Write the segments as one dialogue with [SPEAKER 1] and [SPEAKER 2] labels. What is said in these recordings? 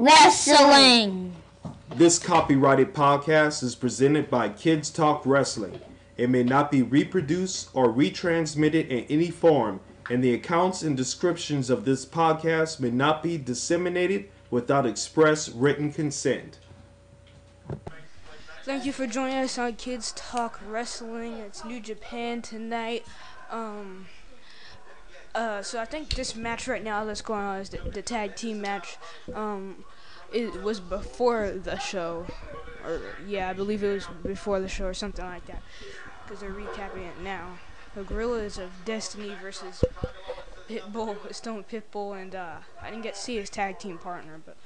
[SPEAKER 1] Wrestling.
[SPEAKER 2] This copyrighted podcast is presented by Kids Talk Wrestling. It may not be reproduced or retransmitted in any form, and the accounts and descriptions of this podcast may not be disseminated without express written consent.
[SPEAKER 3] Thank you for joining us on Kids Talk Wrestling. It's New Japan tonight. Um, uh, so I think this match right now that's going on is the, the tag team match. Um, it was before the show, or yeah, I believe it was before the show or something like that. Because they're recapping it now. The Guerrillas of Destiny versus Pitbull, Stone Pitbull, and uh, I didn't get to see his tag team partner, but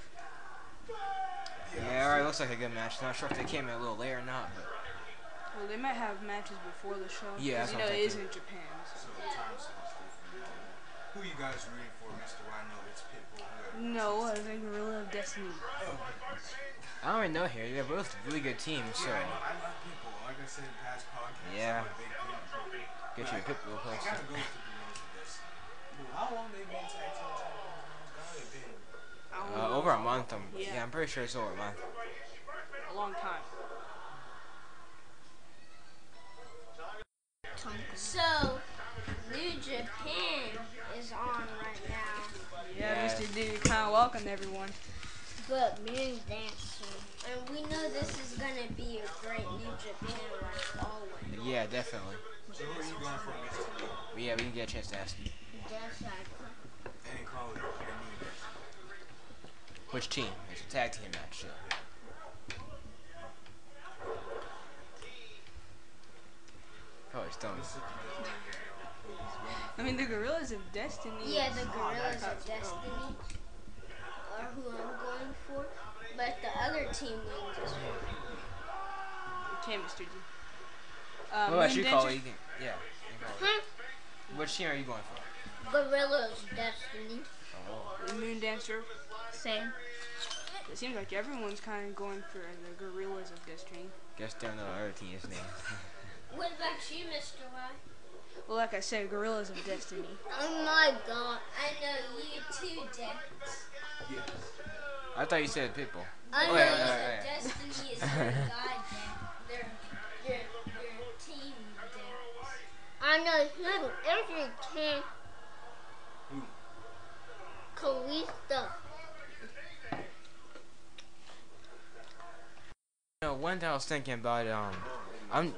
[SPEAKER 4] Yeah, alright, looks like a good match. Not sure if they came in a little late or not, but
[SPEAKER 3] well, they might have matches before the show.
[SPEAKER 4] Yeah,
[SPEAKER 3] you know it is in Japan. So.
[SPEAKER 5] Who you guys rooting for, Mr. I know it's Pitbull. whoever.
[SPEAKER 3] No, I think Guerrilla of Destiny.
[SPEAKER 4] I don't really know here. They're both really good teams, so
[SPEAKER 5] Yeah, I like Pitbull. Like I said in past podcasts,
[SPEAKER 4] Yeah.
[SPEAKER 5] I'm a big fan.
[SPEAKER 4] get you a Pitbull
[SPEAKER 5] I
[SPEAKER 4] place.
[SPEAKER 5] gotta go with the Guerrillas of Destiny. How long they been tag team they've been.
[SPEAKER 3] I
[SPEAKER 4] Uh, over a month. I'm,
[SPEAKER 3] Yeah.
[SPEAKER 4] yeah. I'm pretty sure it's over a month.
[SPEAKER 3] a long time.
[SPEAKER 1] So, New Japan is on right now,
[SPEAKER 3] Yeah,
[SPEAKER 4] Yeah.
[SPEAKER 3] Mr. D, kind of welcome everyone.
[SPEAKER 1] but Moon Dancer. And we know this is gonna be a great New Japan like always.
[SPEAKER 4] Yeah, definitely.
[SPEAKER 5] So who are you going for, Mr. Lee?
[SPEAKER 4] But yeah, we can get a chance to ask you.
[SPEAKER 1] That's like,
[SPEAKER 5] Any quality. Any
[SPEAKER 4] Which team? It's a tag team match. Yeah. Probably Stone.
[SPEAKER 3] I mean, the Guerrillas of Destiny.
[SPEAKER 1] yeah, the
[SPEAKER 3] is-
[SPEAKER 1] Guerrillas of Destiny are who I'm going for, but the other team wins as well.
[SPEAKER 3] Okay, Mr. G. Uh,
[SPEAKER 4] What about
[SPEAKER 3] Moon
[SPEAKER 4] you,
[SPEAKER 3] Dancer-
[SPEAKER 4] Collie? You can, yeah. you can. Which team are you going for?
[SPEAKER 1] Guerrillas of Destiny.
[SPEAKER 4] Oh,
[SPEAKER 3] Moon Dancer.
[SPEAKER 1] Same.
[SPEAKER 3] It seems like everyone's kind of going for the Guerrillas of Destiny.
[SPEAKER 4] guess don't know the other team's name.
[SPEAKER 1] What about you, Mr. Y?
[SPEAKER 3] Well, like I said, Guerrillas of Destiny.
[SPEAKER 1] Oh my god. I know you too, Dex.
[SPEAKER 4] I thought you said Pitbull.
[SPEAKER 1] I know
[SPEAKER 4] Oh, yeah,
[SPEAKER 1] you
[SPEAKER 4] yeah,
[SPEAKER 1] said
[SPEAKER 4] yeah.
[SPEAKER 1] Destiny is your god, Dex. Their, your, your team, Dex. I know him. Every team. Kalista.
[SPEAKER 4] You know, one thing I was thinking about, um, I'm,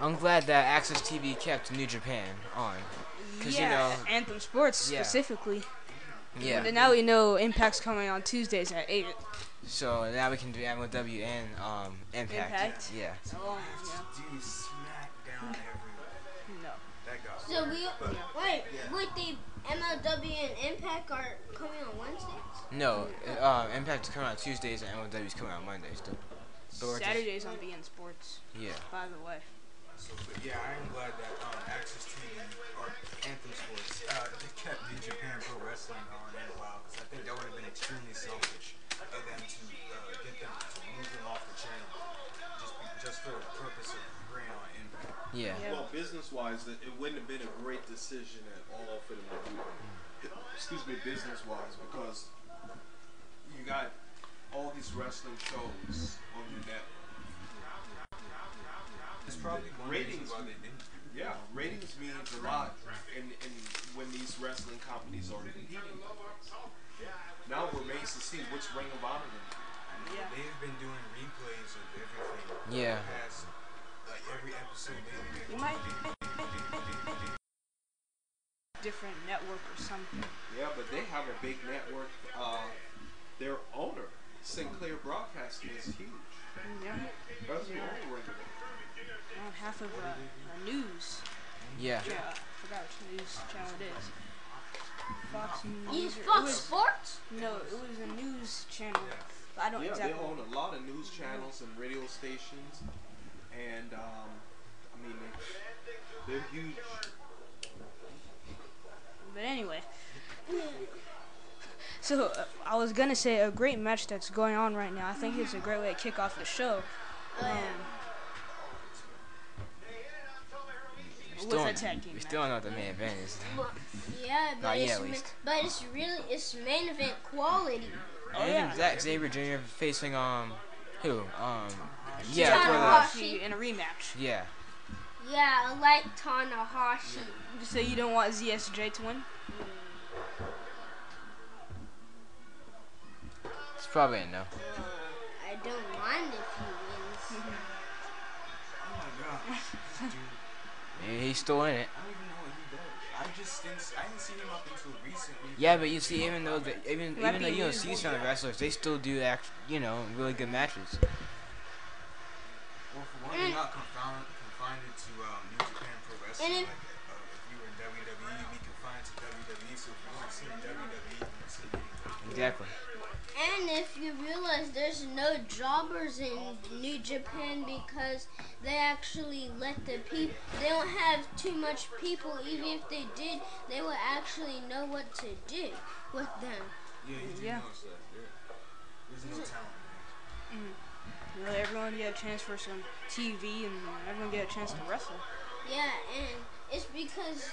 [SPEAKER 4] I'm glad that AXS TV kept New Japan on, cause
[SPEAKER 3] yeah,
[SPEAKER 4] you know,
[SPEAKER 3] Anthem Sports
[SPEAKER 4] Yeah.
[SPEAKER 3] specifically.
[SPEAKER 4] yeah.
[SPEAKER 3] And now we know Impact's coming on Tuesdays at 8.
[SPEAKER 4] So now we can do MLW and um Impact.
[SPEAKER 3] Impact?
[SPEAKER 4] Yeah.
[SPEAKER 3] Oh, yeah.
[SPEAKER 5] Dude, smack down everywhere.
[SPEAKER 3] No.
[SPEAKER 5] That guy.
[SPEAKER 1] So we wait. Wait, the MLW and Impact are coming on Wednesdays.
[SPEAKER 4] No, uh, Impact is coming out Tuesdays and MLW is coming out Mondays. Though. But we're just-
[SPEAKER 3] Saturdays on beIN Sports,
[SPEAKER 4] Yeah.
[SPEAKER 3] by the way.
[SPEAKER 5] So, but yeah, I am glad that um, AXS TV or Anthem Sports uh, they kept New Japan Pro Wrestling on in a while because I think that would have been extremely selfish of them to uh, get them to move them off the channel just be, just for the purpose of bringing on Impact.
[SPEAKER 4] Yeah.
[SPEAKER 3] Yeah.
[SPEAKER 2] Well, business wise, it wouldn't have been a great decision at all for them to do it. Excuse me, business wise, because you got all these wrestling shows on your network.
[SPEAKER 5] It's
[SPEAKER 2] Ratings.
[SPEAKER 5] why they didn't.
[SPEAKER 2] Yeah, ratings means a lot in, in when these wrestling companies are competing. Now we're amazed to see which Ring of Honor. they
[SPEAKER 3] yeah.
[SPEAKER 5] They've been doing replays of everything.
[SPEAKER 4] Yeah.
[SPEAKER 5] Past, like every episode.
[SPEAKER 3] You might different network or something.
[SPEAKER 2] Yeah, but they have a big network. Uh, their owner, Sinclair Broadcasting, is huge.
[SPEAKER 3] Yeah.
[SPEAKER 2] That's the owner Ring of Honor.
[SPEAKER 3] On half of a, the news.
[SPEAKER 4] Yeah.
[SPEAKER 3] Yeah, I forgot which news channel it is. Fox News.
[SPEAKER 1] He's
[SPEAKER 3] or- it
[SPEAKER 1] Fox
[SPEAKER 3] was-
[SPEAKER 1] Sports.
[SPEAKER 3] No, it was a news channel. But I don't
[SPEAKER 2] Yeah,
[SPEAKER 3] exactly.
[SPEAKER 2] they own a lot of news channels and radio stations, and um, I mean they, they're huge.
[SPEAKER 3] But anyway. So uh, I was gonna say a great match that's going on right now. I think it's a great way to kick off the show. Um,
[SPEAKER 4] We
[SPEAKER 3] What's
[SPEAKER 4] still,
[SPEAKER 3] that tag team
[SPEAKER 4] we still don't know what the main event is.
[SPEAKER 1] Yeah, but
[SPEAKER 4] Not yet,
[SPEAKER 1] it's
[SPEAKER 4] at least.
[SPEAKER 1] but it's really it's main event quality.
[SPEAKER 3] Oh,
[SPEAKER 4] And
[SPEAKER 3] yeah.
[SPEAKER 4] Zack Sabre Jr. facing um who um yeah
[SPEAKER 3] Tanahashi in a rematch.
[SPEAKER 4] the yeah
[SPEAKER 1] Yeah, I like Tanahashi.
[SPEAKER 3] So you don't want ZSJ to win?
[SPEAKER 4] it's probably a no.
[SPEAKER 1] I don't mind if he wins.
[SPEAKER 5] Oh my god. Dude,
[SPEAKER 4] Maybe he's still in it.
[SPEAKER 5] I don't even know what he does. I just didn't. s- I didn't see him up until recently.
[SPEAKER 4] Yeah, but you see, even though the, even
[SPEAKER 3] Might
[SPEAKER 4] even though you don't see some of the wrestlers, they still do act you know really good matches.
[SPEAKER 5] Well, for one, you're not confined confined to um, New Japan Pro Wrestling. Like, uh, if you were in WWE, you'd be confined to WWE. So if you want to see WWE, you can see it.
[SPEAKER 4] Exactly.
[SPEAKER 1] And if you realize there's no jobbers in New Japan because they actually let the people, they don't have too much people. Even if they did, they would actually know what to do with them.
[SPEAKER 5] Yeah, you do
[SPEAKER 3] Yeah.
[SPEAKER 5] know stuff. There's no talent. there.
[SPEAKER 3] You know, everyone get a chance for some TV and everyone get a chance to wrestle.
[SPEAKER 1] Yeah, and it's because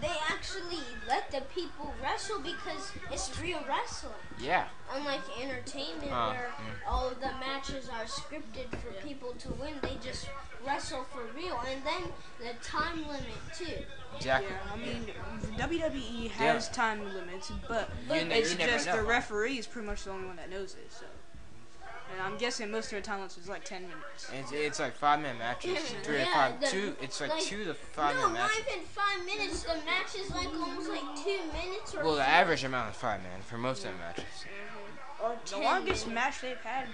[SPEAKER 1] they actually let the people wrestle because it's real wrestling.
[SPEAKER 4] Yeah.
[SPEAKER 1] Unlike entertainment,
[SPEAKER 4] Uh,
[SPEAKER 1] where all of the matches are scripted for people to win, they just wrestle for real. And then the time limit too.
[SPEAKER 4] Exactly.
[SPEAKER 3] Yeah, I mean, WWE has time limits, but
[SPEAKER 4] You ne-
[SPEAKER 3] it's just the referee is pretty much the only one that knows it. So, and I'm guessing most of their time limits is like 10 minutes.
[SPEAKER 4] It's, it's like five minute matches, three to five,
[SPEAKER 1] the-
[SPEAKER 4] two. It's like,
[SPEAKER 1] like-
[SPEAKER 4] two to five
[SPEAKER 1] no,
[SPEAKER 4] minute
[SPEAKER 1] not
[SPEAKER 4] matches.
[SPEAKER 1] even five minutes. The match is like almost like two minutes or.
[SPEAKER 4] Well, the
[SPEAKER 1] three-
[SPEAKER 4] average amount is five man for most of the matches.
[SPEAKER 1] Or
[SPEAKER 3] The longest
[SPEAKER 1] minutes.
[SPEAKER 3] match they've had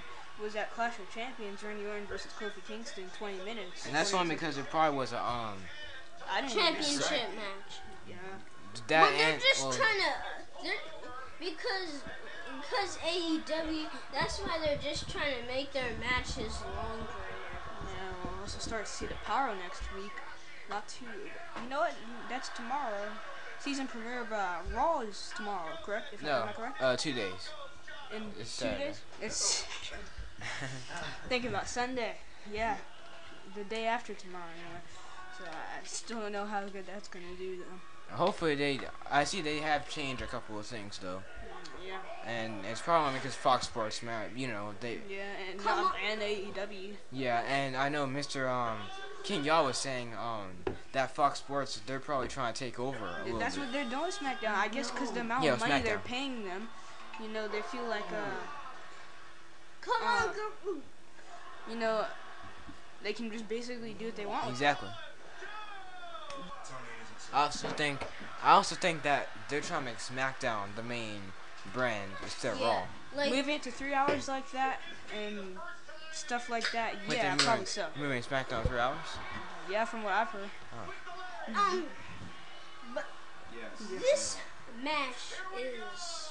[SPEAKER 3] was at Clash of Champions, Randy Orton versus Kofi Kingston, 20 minutes.
[SPEAKER 4] And that's only because it probably was a um
[SPEAKER 3] I didn't even-
[SPEAKER 1] championship match.
[SPEAKER 3] Yeah.
[SPEAKER 4] that
[SPEAKER 1] Well, they're
[SPEAKER 4] and
[SPEAKER 1] just
[SPEAKER 4] well,
[SPEAKER 1] trying to, they're, because because AEW. That's why they're just trying to make their matches longer.
[SPEAKER 3] Yeah, we'll also start to see the power next week. Not too. You know what? That's tomorrow. Season premiere of uh, Raw is tomorrow, correct? If I,
[SPEAKER 4] no,
[SPEAKER 3] am I correct?
[SPEAKER 4] uh, two days.
[SPEAKER 3] In
[SPEAKER 4] it's
[SPEAKER 3] two
[SPEAKER 4] Saturday.
[SPEAKER 3] days? It's. Thinking about Sunday. Yeah. The day after tomorrow, you know. So I still don't know how good that's gonna do, though.
[SPEAKER 4] Hopefully they. I see they have changed a couple of things though,
[SPEAKER 3] Yeah.
[SPEAKER 4] and it's probably because Fox Sports, man, you know they.
[SPEAKER 3] Yeah, and
[SPEAKER 1] Come
[SPEAKER 3] um,
[SPEAKER 1] on.
[SPEAKER 3] and AEW.
[SPEAKER 4] Yeah, and I know Mr. Um King Yaw was saying um that Fox Sports they're probably trying to take over a little
[SPEAKER 3] That's
[SPEAKER 4] bit.
[SPEAKER 3] what they're doing SmackDown. I guess because the amount
[SPEAKER 4] Yeah,
[SPEAKER 3] of money they're paying them, you know, they feel like uh,
[SPEAKER 1] Come
[SPEAKER 3] Uh,
[SPEAKER 1] on, girl.
[SPEAKER 3] you know, they can just basically do what they want.
[SPEAKER 4] Exactly.
[SPEAKER 5] Tony isn't so.
[SPEAKER 4] I also think I also think that they're trying to make SmackDown the main brand instead of Raw.
[SPEAKER 1] Like
[SPEAKER 3] Moving it to three hours like that and stuff like that,
[SPEAKER 4] But
[SPEAKER 3] yeah,
[SPEAKER 4] they're
[SPEAKER 3] probably
[SPEAKER 4] moving,
[SPEAKER 3] so.
[SPEAKER 4] moving SmackDown three hours.
[SPEAKER 3] Yeah, from what I've heard.
[SPEAKER 1] um,
[SPEAKER 5] Yes.
[SPEAKER 1] this match is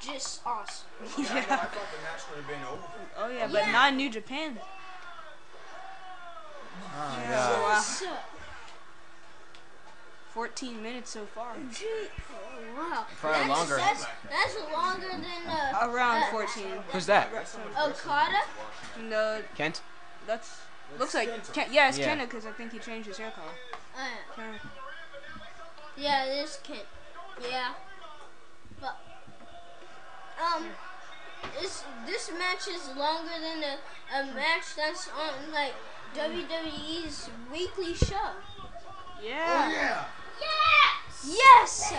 [SPEAKER 1] just awesome.
[SPEAKER 5] I, know, I
[SPEAKER 3] yeah.
[SPEAKER 5] thought the match would have been over.
[SPEAKER 3] Oh yeah, but
[SPEAKER 1] Yeah.
[SPEAKER 3] not in New Japan.
[SPEAKER 4] Oh my
[SPEAKER 3] Yeah.
[SPEAKER 4] god.
[SPEAKER 3] wow.
[SPEAKER 1] So,
[SPEAKER 3] 14 minutes so far.
[SPEAKER 1] gee, oh, wow.
[SPEAKER 4] Probably
[SPEAKER 1] that's,
[SPEAKER 4] longer.
[SPEAKER 1] That's, that's longer than uh,
[SPEAKER 3] Around
[SPEAKER 1] uh,
[SPEAKER 3] 14.
[SPEAKER 4] Who's that?
[SPEAKER 1] Okada.
[SPEAKER 3] No,
[SPEAKER 4] Kent?
[SPEAKER 3] that's looks like Ken, yeah, it's
[SPEAKER 4] Yeah.
[SPEAKER 3] Kenta because I think he changed his hair color.
[SPEAKER 1] Uh,
[SPEAKER 3] Kenta.
[SPEAKER 1] yeah, this can. Yeah, but um, this this match is longer than a, a match that's on like WWE's weekly show.
[SPEAKER 3] Yeah.
[SPEAKER 5] Oh, Yeah.
[SPEAKER 1] Yes. Yes!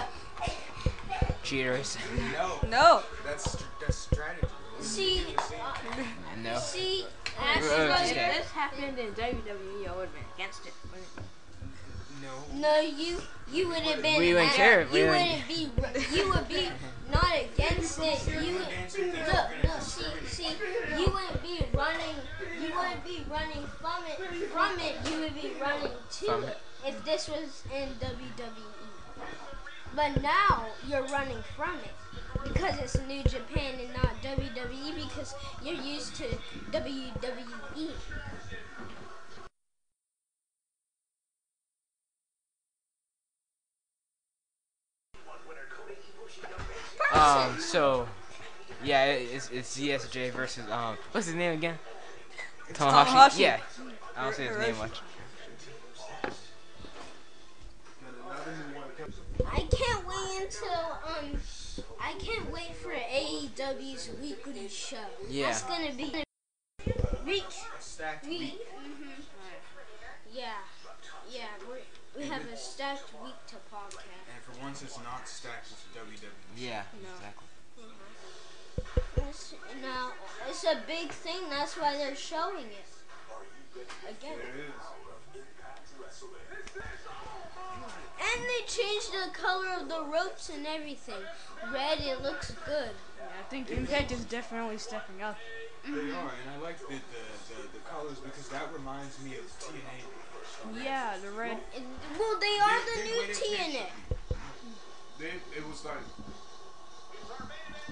[SPEAKER 4] Cheaters.
[SPEAKER 5] No.
[SPEAKER 3] No.
[SPEAKER 5] That's that's strategy.
[SPEAKER 1] See,
[SPEAKER 5] You do
[SPEAKER 1] uh,
[SPEAKER 4] no.
[SPEAKER 1] see, Astro-
[SPEAKER 4] okay.
[SPEAKER 3] this happened in WWE, I would have been against it.
[SPEAKER 5] No.
[SPEAKER 1] No, you you would have been.
[SPEAKER 4] We wouldn't care.
[SPEAKER 1] You
[SPEAKER 4] wouldn't-
[SPEAKER 1] wouldn't be. You would be not against it. You would.
[SPEAKER 5] Against it, then
[SPEAKER 1] No, no. See, see. You wouldn't be running. You wouldn't be running from it. From it, you would be running to
[SPEAKER 4] From
[SPEAKER 1] it.
[SPEAKER 4] It.
[SPEAKER 1] If this was in WWE, but now you're running from it because it's New Japan and not WWE because you're used to. WWE.
[SPEAKER 4] Um. So, yeah, it's it's ZSJ versus um. What's his name again?
[SPEAKER 3] Tanahashi.
[SPEAKER 4] Yeah. I don't say his name much.
[SPEAKER 1] I can't wait until um I can't wait for AEW's weekly show.
[SPEAKER 4] Yeah.
[SPEAKER 1] That's gonna be week
[SPEAKER 5] A stacked
[SPEAKER 1] week.
[SPEAKER 5] week.
[SPEAKER 1] hmm Yeah, yeah. We we have a stacked week to podcast.
[SPEAKER 5] And for once, it's not stacked with WWE.
[SPEAKER 4] Yeah,
[SPEAKER 3] No.
[SPEAKER 4] exactly.
[SPEAKER 1] It's, now it's a big thing. That's why they're showing it again.
[SPEAKER 5] It is.
[SPEAKER 1] And they changed the color of the ropes and everything. Red. It looks good.
[SPEAKER 3] Yeah, I think Impact is definitely stepping up.
[SPEAKER 5] They mm-hmm. are, and I like the, the, the, the colors because that reminds me of TNA.
[SPEAKER 3] Yeah, the red.
[SPEAKER 1] It- well, they are
[SPEAKER 5] They-
[SPEAKER 1] the
[SPEAKER 5] they
[SPEAKER 1] new
[SPEAKER 5] waited
[SPEAKER 1] TNA.
[SPEAKER 5] They, it was like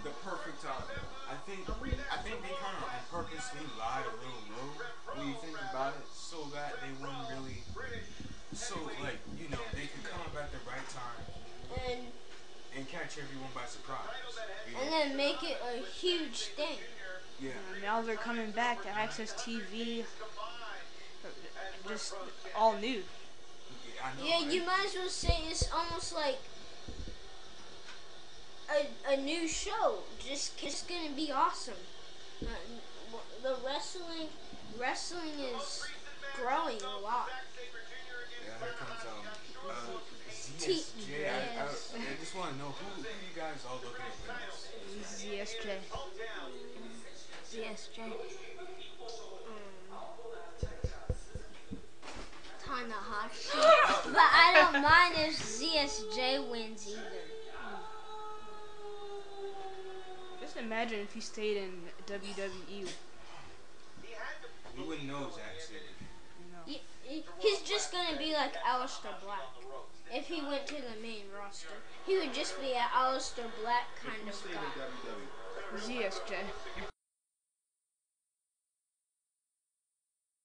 [SPEAKER 5] the perfect time. I think I think they kind of on purposely lied a little low when you think about it, so that they wouldn't really, so like catch everyone by surprise.
[SPEAKER 1] And
[SPEAKER 5] know?
[SPEAKER 1] then make it a huge thing.
[SPEAKER 5] Yeah.
[SPEAKER 3] Uh, now they're coming back to AXS TV. Just all new.
[SPEAKER 5] I know,
[SPEAKER 1] Yeah,
[SPEAKER 5] right?
[SPEAKER 1] you might as well say it's almost like a, a new show. Just it's gonna be awesome. Uh, the wrestling wrestling is growing a lot.
[SPEAKER 5] Yeah, here comes um uh,
[SPEAKER 1] T-
[SPEAKER 5] ZSJ. I, I. I just want to know who, who you guys all looking at for this.
[SPEAKER 3] ZSJ.
[SPEAKER 1] ZSJ. Um, Tanahashi. but I don't mind if ZSJ wins either.
[SPEAKER 3] Just imagine if he stayed in WWE.
[SPEAKER 5] We wouldn't know Zack Sabre.
[SPEAKER 1] He- he- He's just gonna be like Aleister Black. If he went to the main roster, he would just be an Aleister Black kind of guy.
[SPEAKER 3] ZSJ.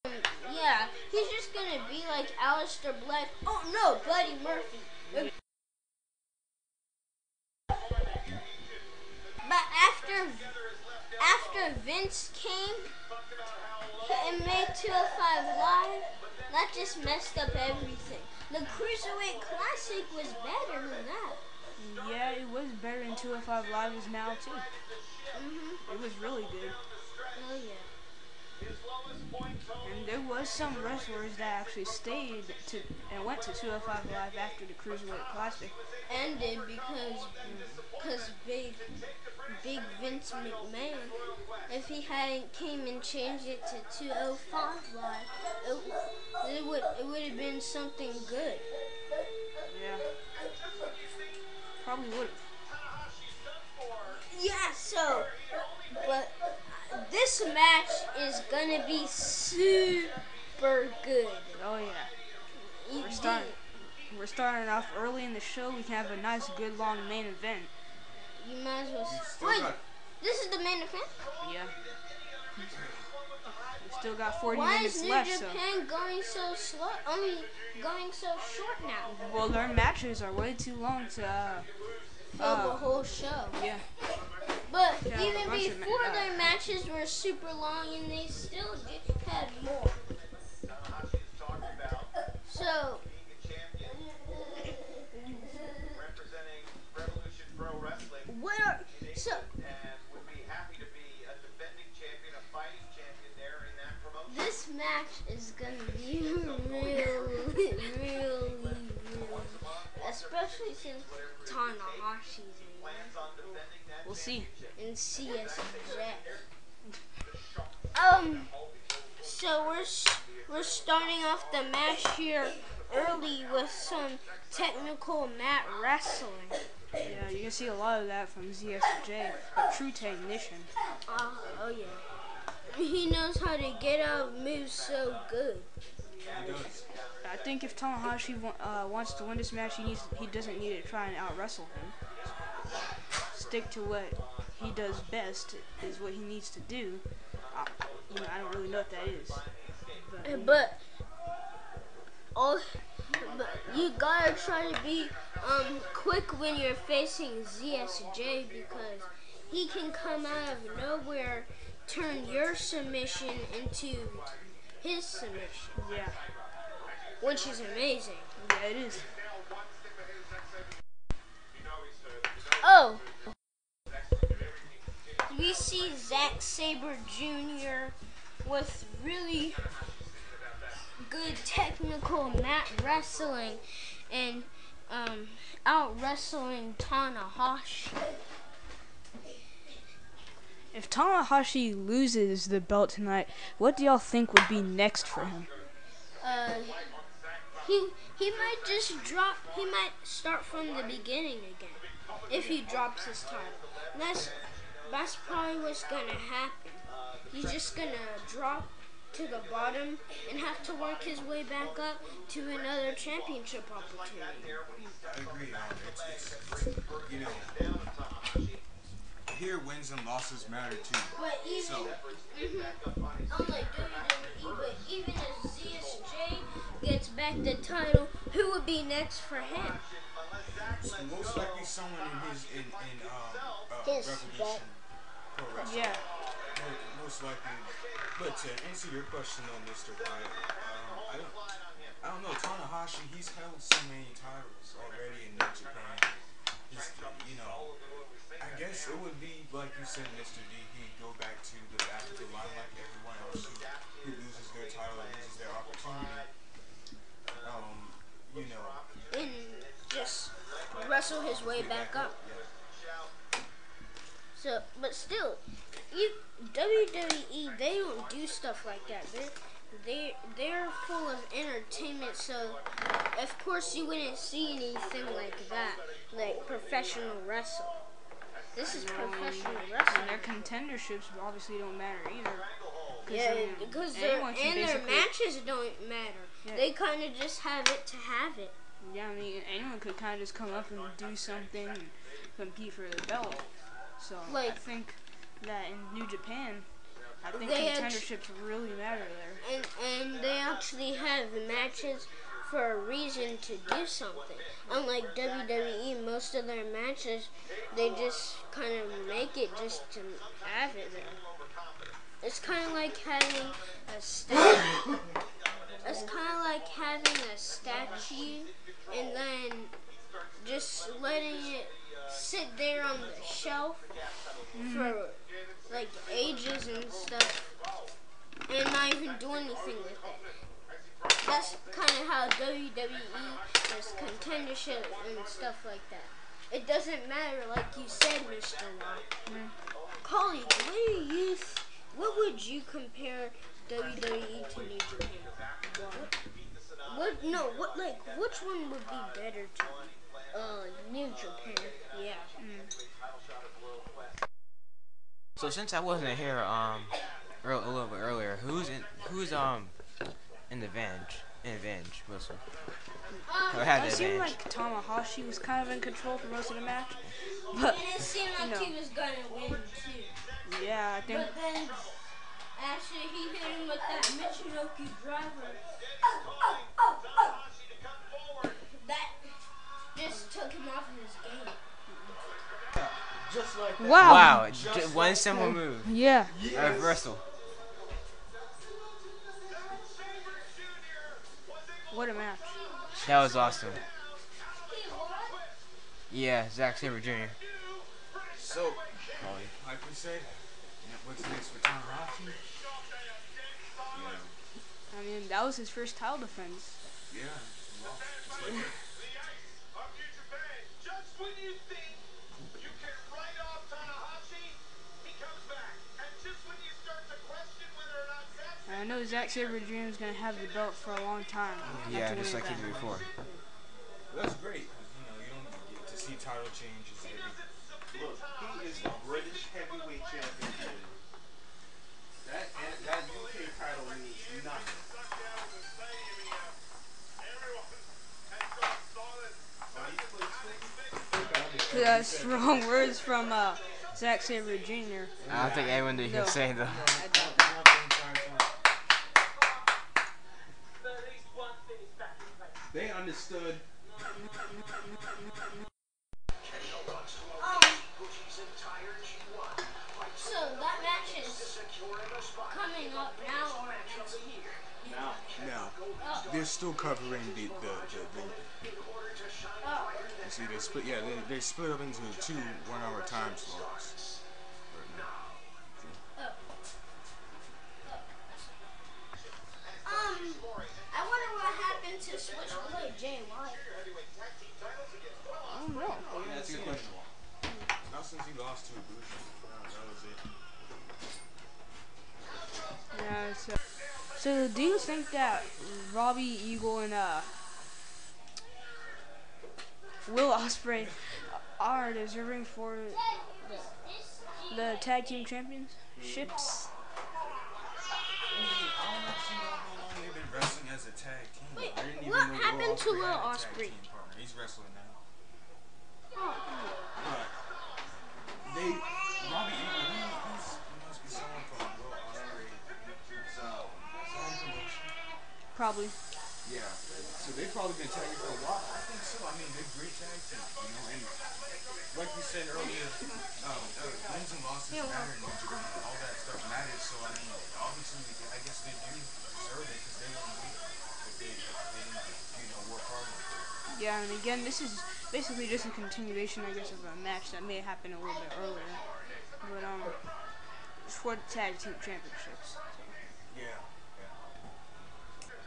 [SPEAKER 1] Um, yeah, he's just gonna be like Aleister Black. Oh no, Buddy Murphy. But after after Vince came and made 205 Live, that just messed up everything. The Cruiserweight Classic was better than that.
[SPEAKER 3] Yeah, it was better than 205 Live is now too.
[SPEAKER 1] hmm
[SPEAKER 3] It was really good.
[SPEAKER 1] Oh yeah.
[SPEAKER 3] And there was some wrestlers that actually stayed to and went to 205 Live after the Cruiserweight Classic.
[SPEAKER 1] ended because because big big Vince McMahon if he hadn't came and changed it to 205 live it, it would it would have been something good
[SPEAKER 3] Yeah. Probably would.
[SPEAKER 1] yeah so but this match is gonna be super good
[SPEAKER 3] Oh yeah. We're starting. We're starting off early in the show. We can have a nice, good, long main event.
[SPEAKER 1] you might as well
[SPEAKER 5] You
[SPEAKER 1] wait this is the main event
[SPEAKER 3] Yeah. We still got 40
[SPEAKER 1] why
[SPEAKER 3] minutes
[SPEAKER 1] is New
[SPEAKER 3] left. So.
[SPEAKER 1] Japan going so slow I mean going so short now
[SPEAKER 3] Well, their matches are way too long to. Uh,
[SPEAKER 1] for the
[SPEAKER 3] Uh,
[SPEAKER 1] whole show.
[SPEAKER 3] yeah.
[SPEAKER 1] But
[SPEAKER 3] Yeah,
[SPEAKER 1] even before
[SPEAKER 3] uh,
[SPEAKER 1] their matches were super long, and they still had more. So
[SPEAKER 6] representing Revolution Pro Wrestling
[SPEAKER 1] what are so
[SPEAKER 6] and would be happy to be a defending champion, a fighting champion there in that promotion.
[SPEAKER 1] this match is gonna be really, really, really, especially since Tanahashi's in
[SPEAKER 6] Plans on defending that
[SPEAKER 3] We'll see.
[SPEAKER 1] in ZSJ. Um, so we're we're starting off the match here early with some technical mat wrestling.
[SPEAKER 3] Yeah, you can see a lot of that from ZSJ, a true technician.
[SPEAKER 1] Uh, oh yeah. He knows how to get out of moves so good.
[SPEAKER 5] He does.
[SPEAKER 3] I think if Tanahashi wa- uh, wants to win this match, he needs he doesn't need to try and out wrestle him. Stick to what he does best is what he needs to do. Uh, you know, I don't really know what that is. But,
[SPEAKER 1] But oh, but you gotta try to be um quick when you're facing ZSJ because he can come out of nowhere, turn your submission into his submission,
[SPEAKER 3] yeah,
[SPEAKER 1] which is amazing.
[SPEAKER 3] yeah, it is.
[SPEAKER 1] So, we see Zack Sabre Jr. with really good technical mat wrestling and um, out wrestling Tanahashi.
[SPEAKER 3] If Tanahashi loses the belt tonight, what do y'all think would be next for him?
[SPEAKER 1] Uh, he he might just drop. He might start from the beginning again if he drops his title. That's that's probably what's gonna happen. He's just gonna drop to the bottom and have to work his way back up to another championship opportunity.
[SPEAKER 5] I agree. It's, it's, it's, you know, here wins and losses matter too.
[SPEAKER 1] But even
[SPEAKER 5] So,
[SPEAKER 1] mhm, unlike WWE, but even if ZSJ gets back the title, who would be next for him?
[SPEAKER 5] so most likely someone in his in in um, uh,
[SPEAKER 1] His
[SPEAKER 5] Revolution Wrestling.
[SPEAKER 3] Yeah.
[SPEAKER 5] Mo- Most likely. But to answer your question though, Mr. Wyatt, um, I don't, I don't know. Tanahashi, he's held so many titles already in New Japan. He's, you know, I guess it would be like you said, Mr. D. He'd go back to the back of the line like everyone else who, who loses their title and loses their opportunity. Um, you know,
[SPEAKER 1] And just wrestle his way back up. So, but still, you WWE they don't do stuff like that. They're they they're full of entertainment. So, of course, you wouldn't see anything like that, like professional wrestling. This is professional
[SPEAKER 3] And
[SPEAKER 1] wrestling.
[SPEAKER 3] their contenderships obviously don't matter either.
[SPEAKER 1] Yeah,
[SPEAKER 3] I mean,
[SPEAKER 1] because
[SPEAKER 3] anyone can
[SPEAKER 1] and their matches don't matter.
[SPEAKER 3] Yeah.
[SPEAKER 1] They kind of just have it to have it.
[SPEAKER 3] Yeah, I mean, anyone could kind of just come up and do something and compete for the belt. So I think that in New Japan, I think contenderships really matter there.
[SPEAKER 1] and and they actually have matches for a reason to do something. Unlike WWE, most of their matches they just kind of make it just to have it there. It's kind of like having a statue. It's kind of like having a statue and then just letting it sit there on the shelf for like ages and stuff and not even do anything with it. That's kind of how WWE does contendership and stuff like that. It doesn't matter, like you said, Mr. Watt. Colleague, what do you, what would you compare WWE to New Japan? What, what, no, what, like, which one would be better to you? Uh, New Japan, yeah.
[SPEAKER 4] So since I wasn't here um earl- a little bit earlier, who's in who's um in the Venge in Venge Wilson? Or had
[SPEAKER 3] It seemed like Tanahashi was kind of in control for most of the match. But
[SPEAKER 1] And it seemed like
[SPEAKER 3] No.
[SPEAKER 1] he was gonna win too.
[SPEAKER 3] yeah, I think
[SPEAKER 1] But then, actually, he hit him with that Michinoku driver. That just took him off of his game.
[SPEAKER 5] Just like that.
[SPEAKER 3] wow.
[SPEAKER 4] Wow, j- one simple move,
[SPEAKER 3] Yeah.
[SPEAKER 4] a reversal.
[SPEAKER 3] What a match.
[SPEAKER 4] That was awesome. Yeah, Zack Sabre Jr.
[SPEAKER 5] So, like we said, what's next for Tanahashi? Yeah.
[SPEAKER 3] I mean, that was his first title defense.
[SPEAKER 5] Yeah. Well,
[SPEAKER 6] when you think you can write off Tanahashi, he comes back. And just when you start to question whether or not Zack
[SPEAKER 3] I know Zack Sabre Jr. is gonna have the belt for a long time.
[SPEAKER 4] Yeah, just like he did before.
[SPEAKER 5] That's great. 'cause, You know, you don't get to see title changes every.
[SPEAKER 7] Look, he is the British heavyweight champion.
[SPEAKER 3] Uh, strong words from uh, Zack Sabre Jr.
[SPEAKER 4] I don't think anyone did
[SPEAKER 3] No.
[SPEAKER 4] can say though.
[SPEAKER 7] They understood.
[SPEAKER 1] So that match is coming up now or
[SPEAKER 5] Now, they're still covering the the, the, the
[SPEAKER 1] Oh,
[SPEAKER 5] See, they split. Yeah, they, they split up into two one-hour time slots. Right now.
[SPEAKER 1] Um, I wonder what happened to Switchblade Jay White.
[SPEAKER 3] I don't know.
[SPEAKER 5] Yeah, that's a good question. Not since he lost to Ibushi. That was it.
[SPEAKER 3] Yeah. So, so do you think that Robbie Eagle and uh Will Ospreay are deserving for the, the tag team championships?
[SPEAKER 5] I don't actually know how long they've been wrestling as a tag team.
[SPEAKER 1] Wait,
[SPEAKER 5] I didn't even
[SPEAKER 1] what happened to Will
[SPEAKER 5] had tag
[SPEAKER 1] Ospreay?
[SPEAKER 5] team partner. He's wrestling now.
[SPEAKER 1] Oh,
[SPEAKER 5] But they, Robbie Eagle, he, must be someone from Will Ospreay. So.
[SPEAKER 3] Probably.
[SPEAKER 5] Yeah. So they've probably been tagging for a while. I so. I mean, they're great tag team, you know. And like we said earlier, um, uh, wins and losses matter in New Japan. All that stuff matters. So I mean, obviously, I guess they do deserve it because they won weight. If they, if they didn't, you know, work hard. enough.
[SPEAKER 3] Yeah, and again, this is basically just a continuation, I guess, of a match that may have happened a little bit earlier. But um, it's for the tag team championships. So.
[SPEAKER 5] Yeah.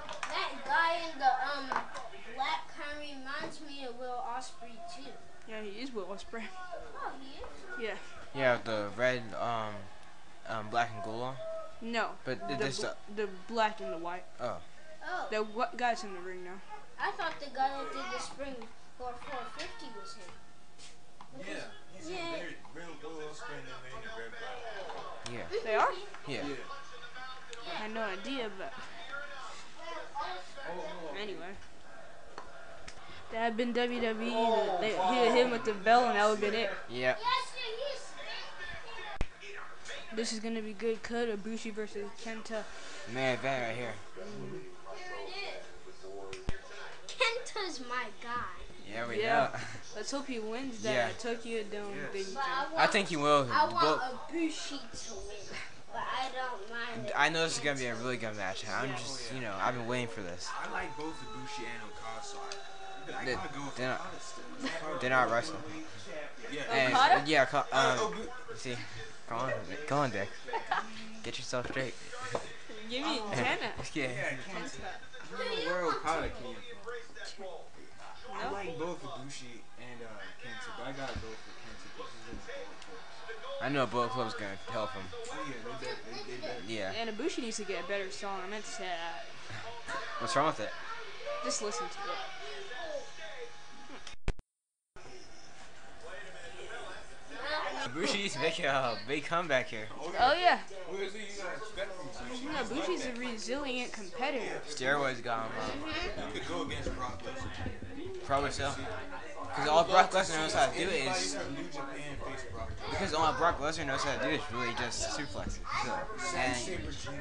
[SPEAKER 1] that guy in the um black kind of reminds me of Will Ospreay too.
[SPEAKER 3] Yeah, he is Will Ospreay.
[SPEAKER 1] Oh, he is.
[SPEAKER 3] Yeah.
[SPEAKER 4] Yeah, the red, um, um, black and gold.
[SPEAKER 3] No.
[SPEAKER 4] But
[SPEAKER 3] the,
[SPEAKER 4] this,
[SPEAKER 3] bl-
[SPEAKER 4] uh,
[SPEAKER 3] the black and the white.
[SPEAKER 4] oh,
[SPEAKER 1] Oh,
[SPEAKER 3] The wh- guy's in the ring now.
[SPEAKER 1] I thought the guy that did the spring for 450 was him.
[SPEAKER 5] Yeah. He's
[SPEAKER 1] Yeah.
[SPEAKER 5] in very real Will Ospreay and they in the red belt.
[SPEAKER 4] yeah,
[SPEAKER 3] They are?
[SPEAKER 4] yeah.
[SPEAKER 5] Yeah.
[SPEAKER 3] I had no idea, but anyway. That had been WWE. They hit him with the bell, and that would have been it.
[SPEAKER 4] Yeah.
[SPEAKER 3] This is gonna be good. Kota Ibushi versus Kenta.
[SPEAKER 4] Man, event right here.
[SPEAKER 1] Kenta's my guy.
[SPEAKER 4] Yeah, we
[SPEAKER 3] Yeah.
[SPEAKER 4] know.
[SPEAKER 3] Let's hope he wins that
[SPEAKER 4] Yeah.
[SPEAKER 3] Tokyo Dome
[SPEAKER 5] Yes.
[SPEAKER 3] thing.
[SPEAKER 1] But I, want,
[SPEAKER 4] I think he will.
[SPEAKER 1] I want
[SPEAKER 4] But
[SPEAKER 1] Ibushi to win. But I don't mind.
[SPEAKER 4] I know this is gonna be a really good match. I'm just, you know, I've been waiting for this.
[SPEAKER 5] I like both Ibushi and Okada, so I, I
[SPEAKER 4] They-
[SPEAKER 5] gotta go with
[SPEAKER 4] they're not- They're not wrestling.
[SPEAKER 5] Yeah.
[SPEAKER 4] And,
[SPEAKER 3] Okada?
[SPEAKER 4] yeah,
[SPEAKER 5] Uh,
[SPEAKER 4] um, see, go on, go on, Dick. Get yourself straight.
[SPEAKER 3] Give me Kenta.
[SPEAKER 4] Yeah.
[SPEAKER 5] yeah, Kenta. I don't know where Okada came from. I
[SPEAKER 3] No?
[SPEAKER 5] like both Ibushi and uh, Kenta, but I gotta go for Kenta because he's in the Bullet Club.
[SPEAKER 4] I know Bullet Club's gonna help him.
[SPEAKER 5] Oh yeah, they bet, they, they.
[SPEAKER 4] Yeah.
[SPEAKER 3] And Ibushi needs to get a better song. I meant to say that.
[SPEAKER 4] What's wrong with it?
[SPEAKER 3] Just listen to it.
[SPEAKER 4] Ibushi needs to make a big comeback here.
[SPEAKER 3] Oh yeah,
[SPEAKER 5] What is it you gotta expect from Ibushi?
[SPEAKER 3] you know Ibushi's a resilient competitor.
[SPEAKER 4] Steroids got him. Uh,
[SPEAKER 5] You could go against Brock Lesnar.
[SPEAKER 4] probably so. Because all Brock Lesnar knows how to do
[SPEAKER 5] Anybody
[SPEAKER 4] is
[SPEAKER 5] from Japan face Brock Lesnar.
[SPEAKER 4] because all Brock Lesnar knows how to do is really just suplexes. So, and
[SPEAKER 5] Sabre Jr.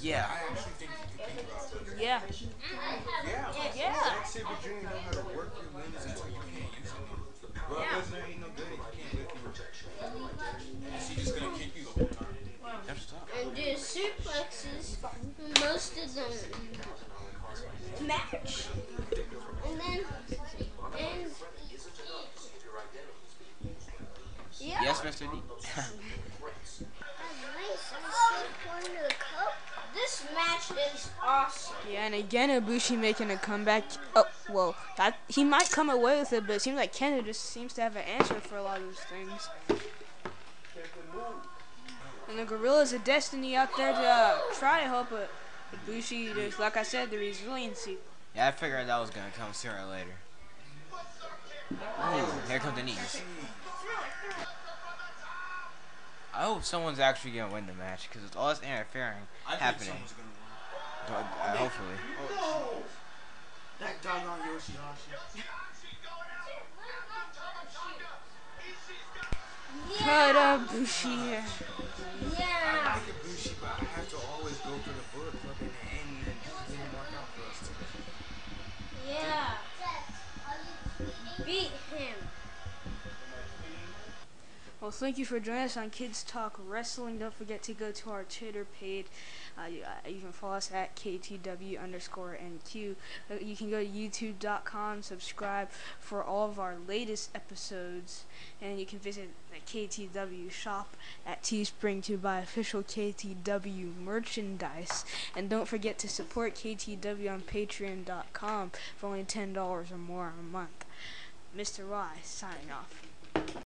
[SPEAKER 4] yeah,
[SPEAKER 5] I actually think he could beat Brock Lesnar.
[SPEAKER 3] Yeah,
[SPEAKER 5] Yeah.
[SPEAKER 3] yeah.
[SPEAKER 4] Tough.
[SPEAKER 1] And do suplexes most of the match. And then, and yeah.
[SPEAKER 4] Yes, Mr. D.
[SPEAKER 1] This match is awesome.
[SPEAKER 3] Yeah, and again Ibushi making a comeback. Oh, well, that, he might come away with it, but it seems like Kenta just seems to have an answer for a lot of those things. And the Guerrillas of Destiny out there to uh, try to help uh, Ibushi. There's, like I said, the resiliency.
[SPEAKER 4] Yeah, I figured that was gonna come sooner or later. Ooh, here come the knees. I hope someone's actually gonna win the match because it's all this interfering
[SPEAKER 5] I think
[SPEAKER 4] happening.
[SPEAKER 5] someone's gonna win.
[SPEAKER 4] Uh, hopefully.
[SPEAKER 5] Oh, that doggone Yoshihashi. Work out for us today.
[SPEAKER 1] Yeah. Beat him.
[SPEAKER 3] Well, thank you for joining us on Kids Talk Wrestling. Don't forget to go to our Twitter page. Uh, you, uh, you can follow us at KTW underscore NQ. Uh, you can go to YouTube.com, subscribe for all of our latest episodes, and you can visit the KTW shop at Teespring to buy official KTW merchandise. And don't forget to support KTW on Patreon.com for only $10 or more a month. Mr. Y signing off.